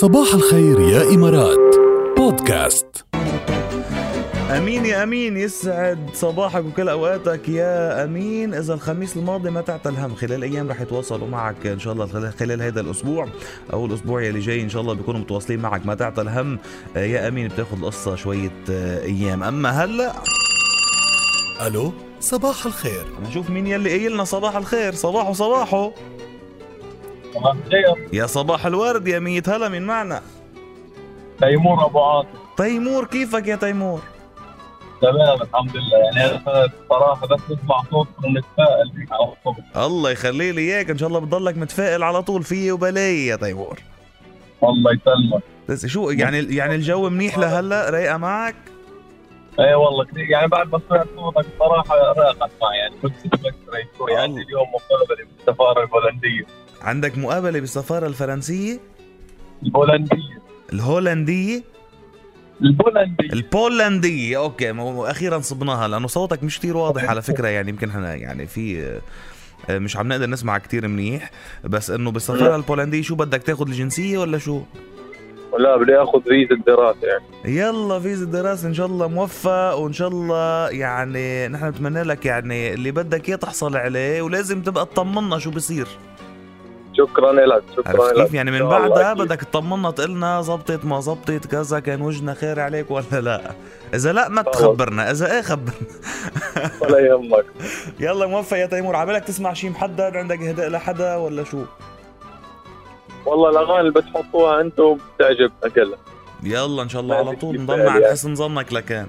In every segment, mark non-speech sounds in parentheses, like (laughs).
صباح الخير يا إمارات. بودكاست. أمين يا أمين يسعد صباحك وكل أوقاتك يا أمين. إذا الخميس الماضي ما تعتل هم خلال أيام رح يتواصلوا معك إن شاء الله خلال- هذا الأسبوع أو الأسبوع يلي جاي إن شاء الله بيكونوا متواصلين معك. ما تعتل هم يا أمين بتاخذ القصة شوية آه، أيام. أما هلا ألو صباح الخير. نشوف مين يلي قايل لنا صباح الخير. صباحو صباحو. صباح الخير يا صباح الورد يا ميت هلا من معنا. تيمور أبو عاطف تيمور كيفك يا تيمور؟ تمام الحمد لله. يعني أنا الصراحه بس نسمع صوتكم نتفائل على الصبح الله يخلي لي إياك. إن شاء الله بتضلك متفائل على طول. فيي وبلاي يا تيمور. الله يسلمك. بس شو يعني يعني الجو منيح لهلا؟ رايقة معك؟ اي والله كثير. يعني بعد ما سمعت صوتك الصراحه راقت معي. يعني كنت الله. عندي اليوم مقابله بالسفاره البولنديه عندك مقابلة بالسفارة الفرنسية؟ البولنديه الهولندية؟ البولندية. البولندية. أوكي أخيرا صبناها لأنه صوتك مش كتير واضح على فكرة يعني يمكن إحنا يعني في آه، مش عم نقدر نسمع كتير منيح. بس إنه بالسفارة البولندية شو بدك تاخذ الجنسية ولا شو؟ ولا بدي آخذ فيزا دراسه يعني. يلا فيزا الدراسة إن شاء الله موفق وإن شاء الله يعني نحن نتمنى لك يعني اللي بدك إياه تحصل عليه ولازم تبقى تطمنا شو بصير. شكرا لك شكرا لك كيف؟ يعني من بعدها. بدك تطمنا تقلنا زبطت ما زبطت كذا كان وجهنا خير عليك ولا لا؟ إذا لا ما. تخبرنا إذا إيه خبرنا؟ (laughs) ولا يهمك. (laughs) يلا موفق يا تيمور. عبالك تسمع شيء محدد؟ عندك هداء لحدا ولا شو؟ والله الأغاني اللي بتحطوها أنتم بتعجبنا كلها يلا إن شاء الله على طول كيف نضل عن يعني. حسن ظنك لكان.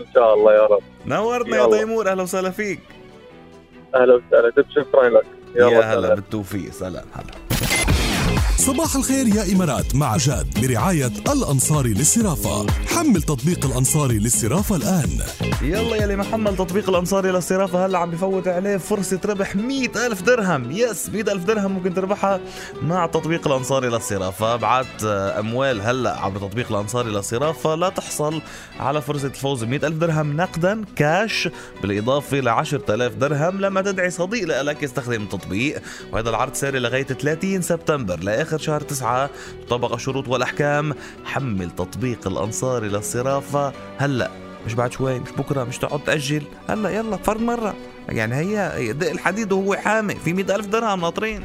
إن شاء الله يا رب. نورنا يا. تيمور أهلا وسهلا فيك. أهلا وسهلا شكرا لك. يا هلا. بالتوفيق سلام هلا صباح الخير يا إمارات مع جاد برعاية الأنصاري للصرافة. حمل تطبيق الأنصاري للصرافة الآن. يلا يلي محمل تطبيق الأنصاري للصرافة هلا عم بفوت عليه فرصة ربح مئة ألف درهم. يس مئة ألف درهم ممكن تربحها مع تطبيق الأنصاري للصرافة بعت آه، أموال هلا عبر تطبيق الأنصاري للصرافة لا تحصل على فرصة الفوز بمئة ألف درهم نقدا كاش بالإضافة لعشرة آلاف درهم. لما تدعي صديق لك يستخدم التطبيق وهذا العرض ساري لغاية 30 سبتمبر. لآخر شهر 9 تطبق الشروط والأحكام. حمل تطبيق الأنصاري للصرافة هلا مش بعد شوي مش بكرة مش تقعد تأجل. هلا يلا فرد مرة. يعني هي دق الحديد وهو حامي في مئة ألف درهم ناطرين.